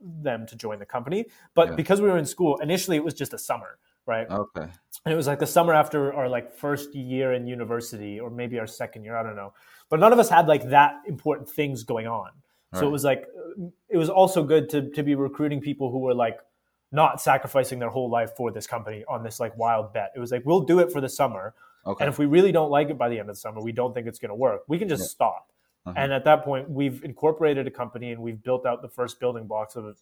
Speaker 2: Them to join the company. But yeah. because we were in school, initially it was just a summer, right?
Speaker 1: Okay.
Speaker 2: And it was like the summer after our like first year in university, or maybe our second year. I don't know. But none of us had like that important things going on. So it was like it was also good to to be recruiting people who were like not sacrificing their whole life for this company on this like wild bet. It was like we'll do it for the summer, okay. and if we really don't like it by the end of the summer, we don't think it's going to work. We can just yeah. stop. Uh-huh. And at that point, we've incorporated a company and we've built out the first building blocks of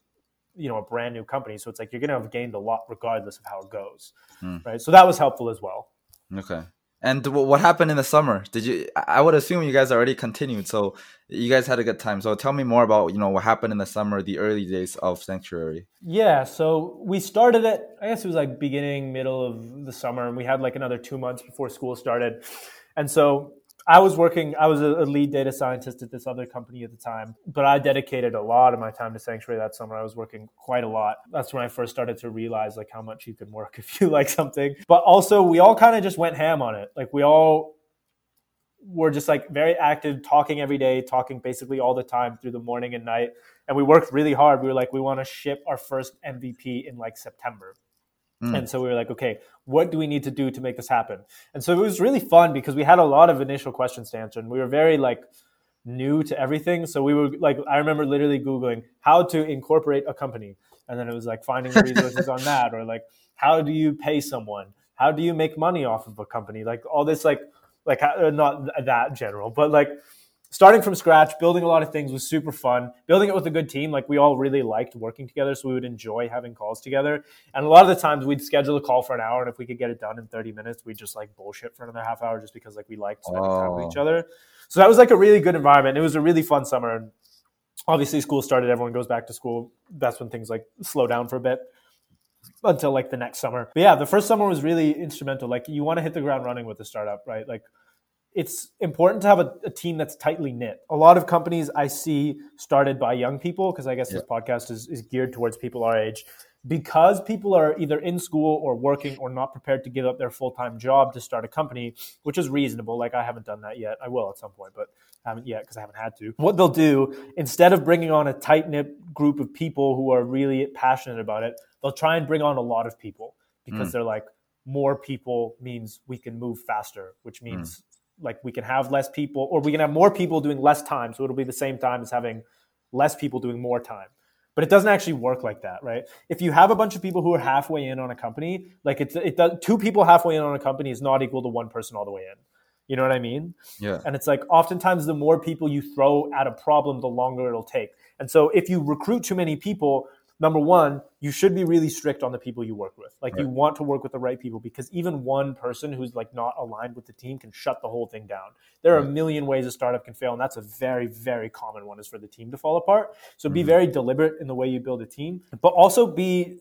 Speaker 2: you know a brand new company. So it's like you're going to have gained a lot regardless of how it goes, mm. right? So that was helpful as well.
Speaker 1: Okay. And what happened in the summer? Did you? I would assume you guys already continued, so you guys had a good time. So tell me more about you know what happened in the summer, the early days of Sanctuary.
Speaker 2: Yeah, so we started it. I guess it was like beginning, middle of the summer, and we had like another two months before school started. And so I was working, I was a lead data scientist at this other company at the time, but I dedicated a lot of my time to Sanctuary that summer. I was working quite a lot. That's when I first started to realize like how much you can work if you like something. But also, we all kind of just went ham on it. Like, we all were just like very active, talking every day, talking basically all the time through the morning and night. And we worked really hard. We were like, we want to ship our first MVP in like September. Mm. And so we were like, okay, what do we need to do to make this happen? And so it was really fun because we had a lot of initial questions to answer and we were very like new to everything. So we were like, I remember literally Googling how to incorporate a company. And then it was like finding the resources on that or like, how do you pay someone? How do you make money off of a company? Like all this, like, like uh, not that general, but like starting from scratch, building a lot of things was super fun. Building it with a good team, like we all really liked working together, so we would enjoy having calls together. And a lot of the times we'd schedule a call for an hour, and if we could get it done in 30 minutes, we'd just like bullshit for another half hour just because like we liked spending oh. time with each oh. other. So that was like a really good environment. It was a really fun summer. And obviously school started, everyone goes back to school. That's when things like slow down for a bit until like the next summer. But yeah, the first summer was really instrumental. Like you want to hit the ground running with the startup, right? Like it's important to have a, a, team that's tightly knit. A lot of companies I see started by young people, because I guess yeah. this podcast is, is geared towards people our age, because people are either in school or working or not prepared to give up their full time job to start a company, which is reasonable. Like I haven't done that yet. I will at some point, but I haven't yet because I haven't had to. What they'll do, instead of bringing on a tight knit group of people who are really passionate about it, they'll try and bring on a lot of people because mm. they're like, more people means we can move faster, which means mm like we can have less people or we can have more people doing less time so it'll be the same time as having less people doing more time. But it doesn't actually work like that right? If you have a bunch of people who are halfway in on a company like it's it does two people halfway in on a company is not equal to one person all the way in. You know what i mean?
Speaker 1: Yeah.
Speaker 2: And it's like oftentimes the more people you throw at a problem the longer it'll take. And so if you recruit too many people number one, you should be really strict on the people you work with. Like right. you want to work with the right people because even one person who's like not aligned with the team can shut the whole thing down. There are right. a million ways a startup can fail, and that's a very, very common one is for the team to fall apart. So mm-hmm. be very deliberate in the way you build a team, but also be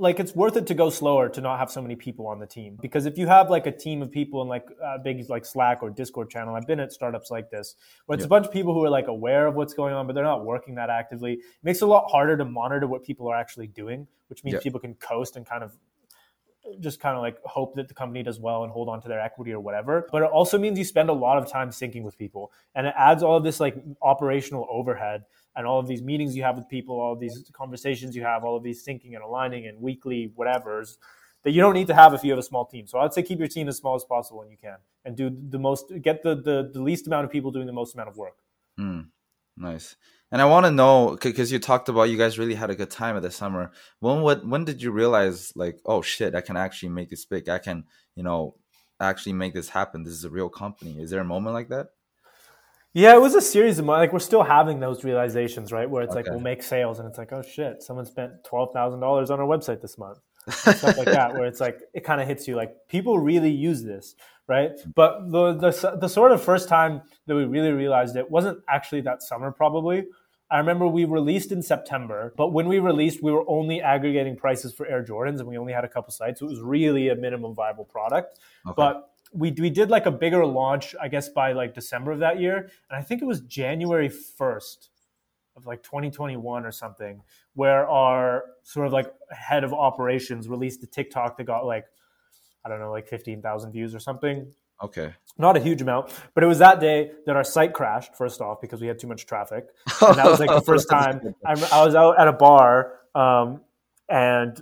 Speaker 2: like it's worth it to go slower to not have so many people on the team because if you have like a team of people in like a big like slack or discord channel i've been at startups like this where it's yeah. a bunch of people who are like aware of what's going on but they're not working that actively it makes it a lot harder to monitor what people are actually doing which means yeah. people can coast and kind of just kind of like hope that the company does well and hold on to their equity or whatever. But it also means you spend a lot of time syncing with people and it adds all of this like operational overhead and all of these meetings you have with people, all of these conversations you have, all of these thinking and aligning and weekly whatevers that you don't need to have if you have a small team. So I'd say keep your team as small as possible when you can and do the most, get the, the, the least amount of people doing the most amount of work.
Speaker 1: Mm, nice. And I want to know because you talked about you guys really had a good time at the summer. When what when did you realize like oh shit I can actually make this big? I can you know actually make this happen. This is a real company. Is there a moment like that?
Speaker 2: Yeah, it was a series of like we're still having those realizations, right? Where it's okay. like we'll make sales and it's like oh shit, someone spent twelve thousand dollars on our website this month, stuff like that. Where it's like it kind of hits you like people really use this, right? But the, the the sort of first time that we really realized it wasn't actually that summer, probably I remember we released in September, but when we released, we were only aggregating prices for Air Jordans and we only had a couple sites. So it was really a minimum viable product. Okay. But we, we did like a bigger launch, I guess, by like December of that year. And I think it was January 1st of like 2021 or something, where our sort of like head of operations released a TikTok that got like, I don't know, like 15,000 views or something.
Speaker 1: Okay.
Speaker 2: Not a huge amount, but it was that day that our site crashed. First off, because we had too much traffic, and that was like the first time I, I was out at a bar, um, and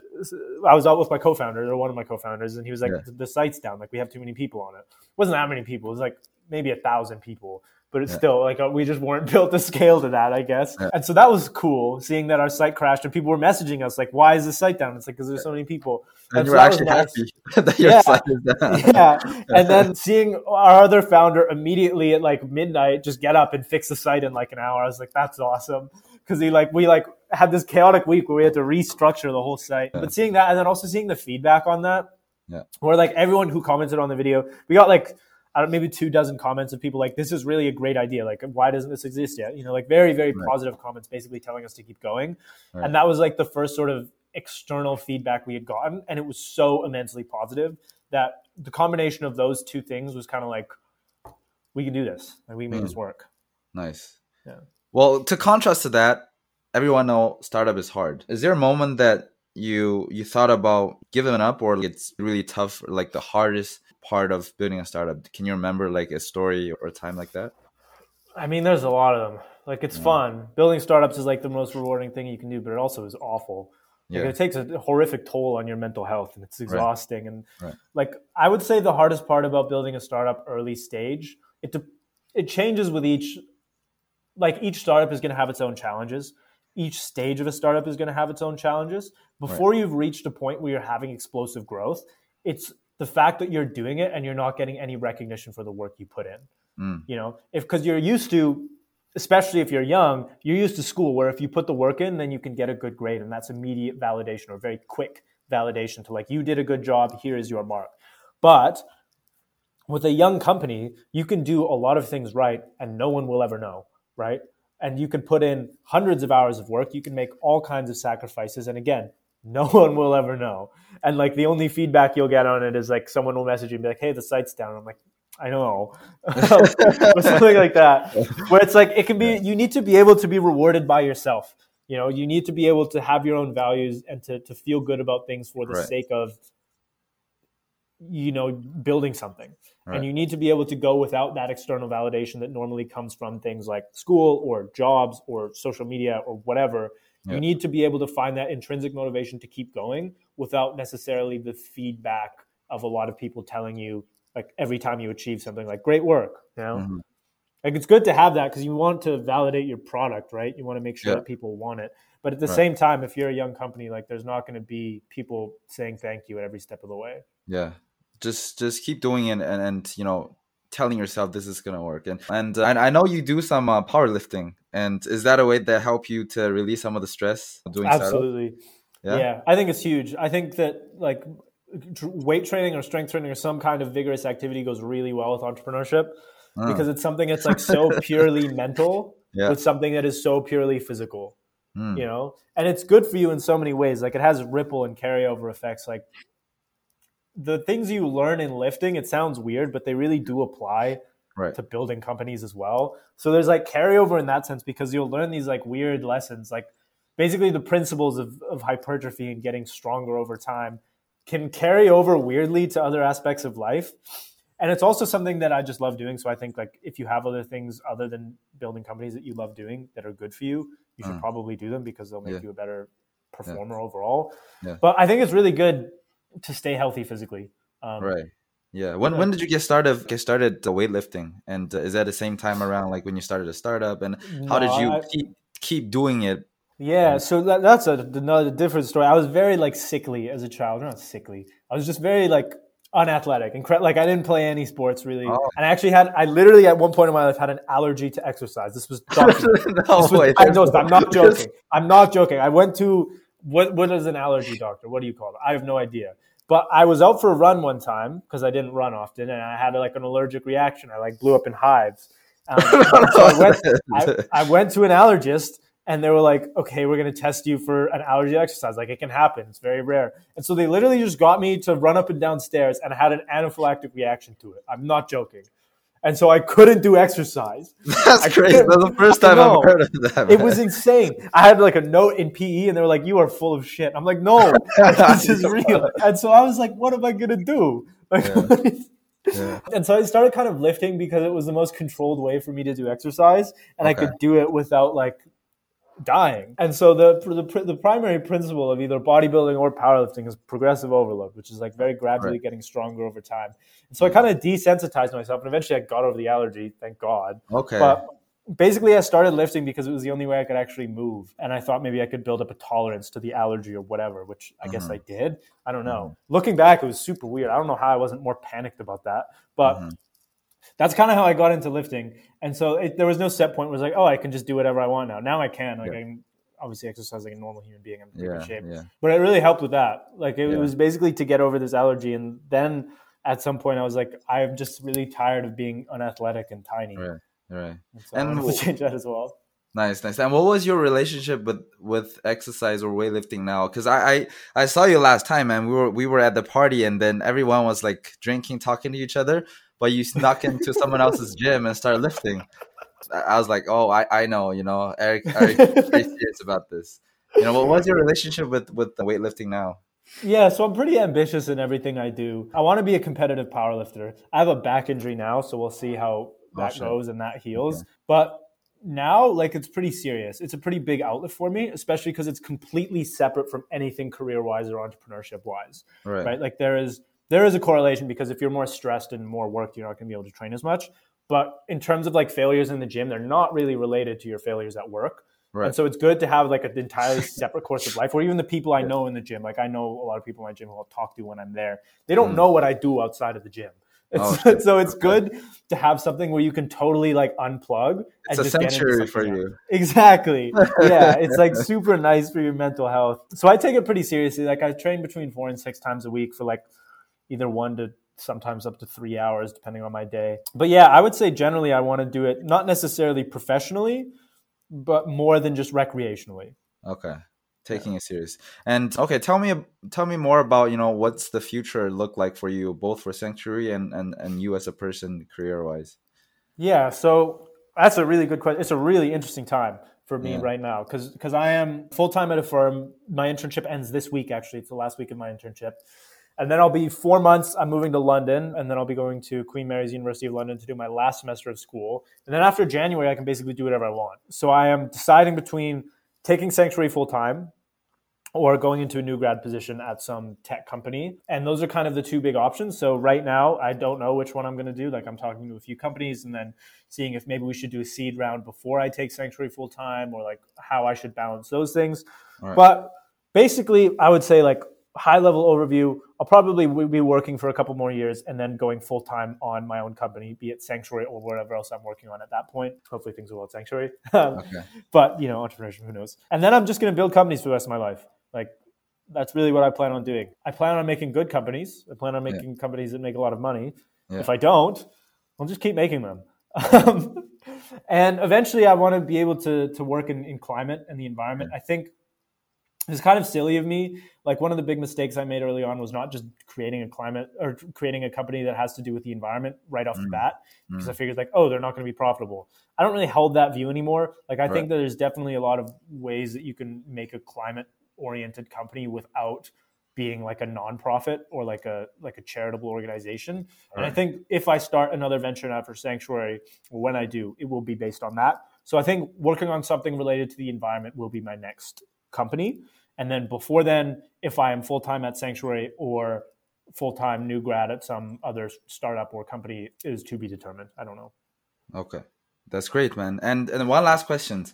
Speaker 2: I was out with my co-founder, or one of my co-founders, and he was like, yeah. "The site's down. Like we have too many people on it." it wasn't that many people. It was like maybe a thousand people but it's yeah. still like uh, we just weren't built to scale to that, I guess. Yeah. And so that was cool seeing that our site crashed and people were messaging us like, "Why is the site down?" It's like because there's so many people.
Speaker 1: And, and you so were actually nice. happy that your
Speaker 2: yeah.
Speaker 1: site is down.
Speaker 2: yeah, and then seeing our other founder immediately at like midnight just get up and fix the site in like an hour, I was like, "That's awesome." Because he like we like had this chaotic week where we had to restructure the whole site. But seeing that and then also seeing the feedback on that,
Speaker 1: yeah.
Speaker 2: where like everyone who commented on the video, we got like I don't, maybe two dozen comments of people like, this is really a great idea. Like, why doesn't this exist yet? You know, like very, very right. positive comments basically telling us to keep going. Right. And that was like the first sort of external feedback we had gotten. And it was so immensely positive that the combination of those two things was kind of like, we can do this. Like, we made mm. this work.
Speaker 1: Nice.
Speaker 2: Yeah.
Speaker 1: Well, to contrast to that, everyone know startup is hard. Is there a moment that you you thought about giving up or it's really tough like the hardest part of building a startup? Can you remember like a story or a time like that?
Speaker 2: I mean, there's a lot of them. Like it's yeah. fun. Building startups is like the most rewarding thing you can do, but it also is awful. Like yeah. it takes a horrific toll on your mental health and it's exhausting. Right. And right. like I would say the hardest part about building a startup early stage, it it changes with each like each startup is going to have its own challenges. Each stage of a startup is going to have its own challenges. Before right. you've reached a point where you're having explosive growth, it's the fact that you're doing it and you're not getting any recognition for the work you put in.
Speaker 1: Mm.
Speaker 2: You know, if because you're used to, especially if you're young, you're used to school where if you put the work in, then you can get a good grade, and that's immediate validation or very quick validation to like you did a good job. Here is your mark. But with a young company, you can do a lot of things right, and no one will ever know, right? And you can put in hundreds of hours of work. You can make all kinds of sacrifices, and again, no one will ever know. And like the only feedback you'll get on it is like someone will message you and be like, "Hey, the site's down." I'm like, "I know," or something like that. Where it's like it can be. You need to be able to be rewarded by yourself. You know, you need to be able to have your own values and to to feel good about things for the right. sake of you know building something right. and you need to be able to go without that external validation that normally comes from things like school or jobs or social media or whatever Yep. You need to be able to find that intrinsic motivation to keep going without necessarily the feedback of a lot of people telling you like every time you achieve something like great work, you know? Mm-hmm. Like it's good to have that because you want to validate your product, right? You want to make sure that people want it. But at the right. same time, if you're a young company, like there's not going to be people saying thank you at every step of the way.
Speaker 1: Yeah. Just just keep doing it and, and you know telling yourself this is gonna work. And and, uh, and I know you do some uh, powerlifting. And is that a way that help you to release some of the stress
Speaker 2: doing Absolutely. Yeah? yeah, I think it's huge. I think that like weight training or strength training or some kind of vigorous activity goes really well with entrepreneurship mm. because it's something that's like so purely mental yeah. with something that is so purely physical. Mm. You know, and it's good for you in so many ways. Like it has ripple and carryover effects. Like the things you learn in lifting, it sounds weird, but they really do apply
Speaker 1: right.
Speaker 2: to building companies as well. So there's like carryover in that sense because you'll learn these like weird lessons, like basically the principles of, of hypertrophy and getting stronger over time can carry over weirdly to other aspects of life. And it's also something that I just love doing. So I think like if you have other things other than building companies that you love doing that are good for you, you should mm. probably do them because they'll make yeah. you a better performer yeah. overall. Yeah. But I think it's really good to stay healthy physically.
Speaker 1: Um, right. Yeah. When when did you get started get started the weightlifting? And uh, is that the same time around like when you started a startup? And how no, did you I, keep keep doing it?
Speaker 2: Yeah, so that, that's a, another different story. I was very like sickly as a child. Not sickly. I was just very like unathletic and like I didn't play any sports really. Oh. And I actually had I literally at one point in my life had an allergy to exercise. This was no, this was, way, I know, I'm not joking. I'm not joking. I went to what what is an allergy doctor? What do you call it? I have no idea. But I was out for a run one time because I didn't run often, and I had like an allergic reaction. I like blew up in hives. Um, so I went, I, I went to an allergist, and they were like, "Okay, we're going to test you for an allergy exercise. Like it can happen. It's very rare." And so they literally just got me to run up and down stairs, and I had an anaphylactic reaction to it. I'm not joking and so I couldn't do exercise.
Speaker 1: That's I crazy. That's the first time I've heard of that. Man.
Speaker 2: It was insane. I had like a note in PE, and they were like, "You are full of shit." I'm like, "No, this is real." And so I was like, "What am I gonna do?" Like, yeah. Yeah. And so I started kind of lifting because it was the most controlled way for me to do exercise, and okay. I could do it without like dying. And so the, the the primary principle of either bodybuilding or powerlifting is progressive overload, which is like very gradually right. getting stronger over time. And so I kind of desensitized myself, and eventually I got over the allergy, thank God.
Speaker 1: Okay.
Speaker 2: But basically, I started lifting because it was the only way I could actually move, and I thought maybe I could build up a tolerance to the allergy or whatever, which I mm-hmm. guess I did. I don't know. Mm-hmm. Looking back, it was super weird. I don't know how I wasn't more panicked about that, but. Mm-hmm that's kind of how I got into lifting. And so it, there was no set point. It was like, oh, I can just do whatever I want now. Now I can. Like yeah. I'm obviously exercise like a normal human being. I'm in yeah, good shape. Yeah. But it really helped with that. Like it, it, was basically to get over this allergy. And then at some point I was like, I'm just really tired of being unathletic and tiny.
Speaker 1: Right. Right.
Speaker 2: And, so and change that as well.
Speaker 1: Nice, nice. And what was your relationship with with exercise or weightlifting now? Because I, I I saw you last time, and we were we were at the party, and then everyone was like drinking, talking to each other but you snuck into someone else's gym and started lifting. I was like, oh, I, I know, you know, Eric, Eric very serious about this. You know, what was your relationship with with the weightlifting now?
Speaker 2: Yeah, so I'm pretty ambitious in everything I do. I want to be a competitive powerlifter. I have a back injury now, so we'll see how oh, that oh, goes and that heals. Okay. But now, like, it's pretty serious. It's a pretty big outlet for me, especially because it's completely separate from anything career wise or entrepreneurship wise. Right. right. Like, there is there is a correlation because if you're more stressed and more work, you're not going to be able to train as much. But in terms of like failures in the gym, they're not really related to your failures at work. Right. And so it's good to have like an entirely separate course of life, or even the people I know in the gym. Like I know a lot of people in my gym who I'll talk to when I'm there. They don't mm. know what I do outside of the gym. Oh, so it's good to have something where you can totally like unplug.
Speaker 1: It's and a sanctuary for you.
Speaker 2: Exactly. Yeah, it's like super nice for your mental health. So I take it pretty seriously. Like I train between four and six times a week for like either one to sometimes up to three hours, depending on my day. But yeah, I would say generally I want to do it not necessarily professionally, but more than just recreationally.
Speaker 1: Okay. Taking it serious. And okay, tell me tell me more about, you know, what's the future look like for you, both for Sanctuary and, and, and you as a person career wise?
Speaker 2: Yeah, so that's a really good question. It's a really interesting time for me yeah. right now because because I am full time at a firm. My internship ends this week. Actually, it's the last week of my internship, and then I'll be four months. I'm moving to London, and then I'll be going to Queen Mary's University of London to do my last semester of school. And then after January, I can basically do whatever I want. So I am deciding between taking Sanctuary full time or going into a new grad position at some tech company. And those are kind of the two big options. So right now, I don't know which one I'm going to do. Like I'm talking to a few companies and then seeing if maybe we should do a seed round before I take Sanctuary full time or like how I should balance those things. Right. But basically, I would say like high level overview, I'll probably be working for a couple more years and then going full time on my own company, be it Sanctuary or whatever else I'm working on at that point. Hopefully things will go at Sanctuary. Um, okay. But, you know, entrepreneurship, who knows? And then I'm just going to build companies for the rest of my life. Like, that's really what I plan on doing. I plan on making good companies. I plan on making yeah. companies that make a lot of money. Yeah. If I don't, I'll just keep making them. Um, and eventually, I want to be able to to work in, in climate and the environment. I think it's kind of silly of me. Like one of the big mistakes I made early on was not just creating a climate or creating a company that has to do with the environment right off mm. the bat because mm. I figured like, oh, they're not going to be profitable. I don't really hold that view anymore. Like I right. think that there's definitely a lot of ways that you can make a climate oriented company without being like a nonprofit or like a like a charitable organization. Right. And I think if I start another venture now for Sanctuary, when I do, it will be based on that. So I think working on something related to the environment will be my next company. And then before then, if I am full time at Sanctuary or full time new grad at some other startup or company is to be determined. I don't know.
Speaker 1: Okay. That's great, man. And and one last question.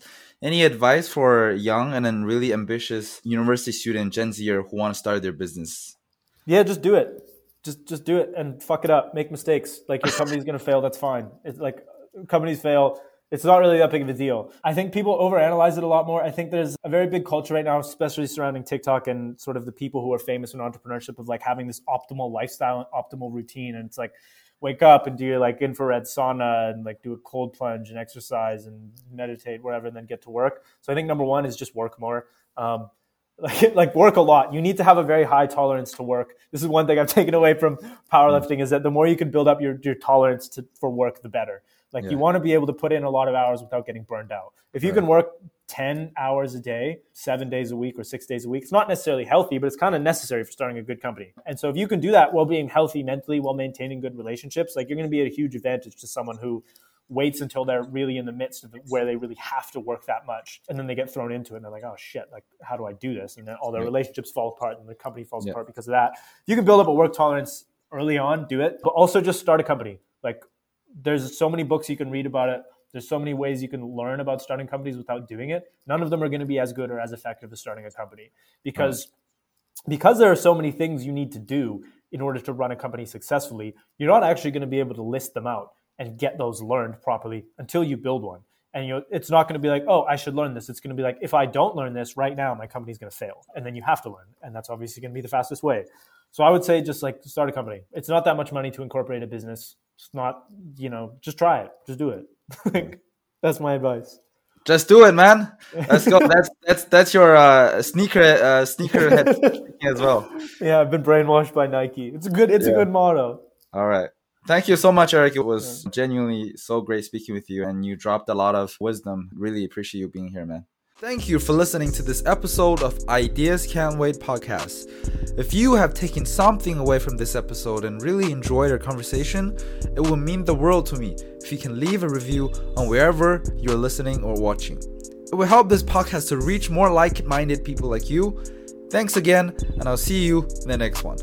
Speaker 1: Any advice for young and then really ambitious university student Gen Zer who want to start their business?
Speaker 2: Yeah, just do it. Just just do it and fuck it up. Make mistakes. Like your company's gonna fail, that's fine. It's like companies fail it's not really that big of a deal. I think people overanalyze it a lot more. I think there's a very big culture right now, especially surrounding TikTok and sort of the people who are famous in entrepreneurship of like having this optimal lifestyle and optimal routine. And it's like, wake up and do your like infrared sauna and like do a cold plunge and exercise and meditate, whatever, and then get to work. So I think number one is just work more. Um, like, like work a lot. You need to have a very high tolerance to work. This is one thing I've taken away from powerlifting is that the more you can build up your, your tolerance to, for work, the better. Like yeah. you want to be able to put in a lot of hours without getting burned out. If you right. can work 10 hours a day, seven days a week, or six days a week, it's not necessarily healthy, but it's kind of necessary for starting a good company. And so if you can do that while being healthy mentally, while maintaining good relationships, like you're going to be at a huge advantage to someone who waits until they're really in the midst of where they really have to work that much and then they get thrown into it and they're like oh shit like how do i do this and then all their yeah. relationships fall apart and the company falls yeah. apart because of that you can build up a work tolerance early on do it but also just start a company like there's so many books you can read about it. There's so many ways you can learn about starting companies without doing it. None of them are going to be as good or as effective as starting a company because because there are so many things you need to do in order to run a company successfully. You're not actually going to be able to list them out and get those learned properly until you build one. And you know, it's not going to be like, oh, I should learn this. It's going to be like, if I don't learn this right now, my company's going to fail. And then you have to learn, and that's obviously going to be the fastest way. So I would say just like start a company. It's not that much money to incorporate a business. It's not, you know, just try it. Just do it. that's my advice.
Speaker 1: Just do it, man. Let's go. that's that's that's your uh, sneaker uh, sneaker head as well.
Speaker 2: Yeah, I've been brainwashed by Nike. It's a good it's yeah. a good motto.
Speaker 1: All right. Thank you so much, Eric. It was yeah. genuinely so great speaking with you, and you dropped a lot of wisdom. Really appreciate you being here, man. Thank you for listening to this episode of Ideas Can't Wait podcast. If you have taken something away from this episode and really enjoyed our conversation, it will mean the world to me if you can leave a review on wherever you're listening or watching. It will help this podcast to reach more like minded people like you. Thanks again, and I'll see you in the next one.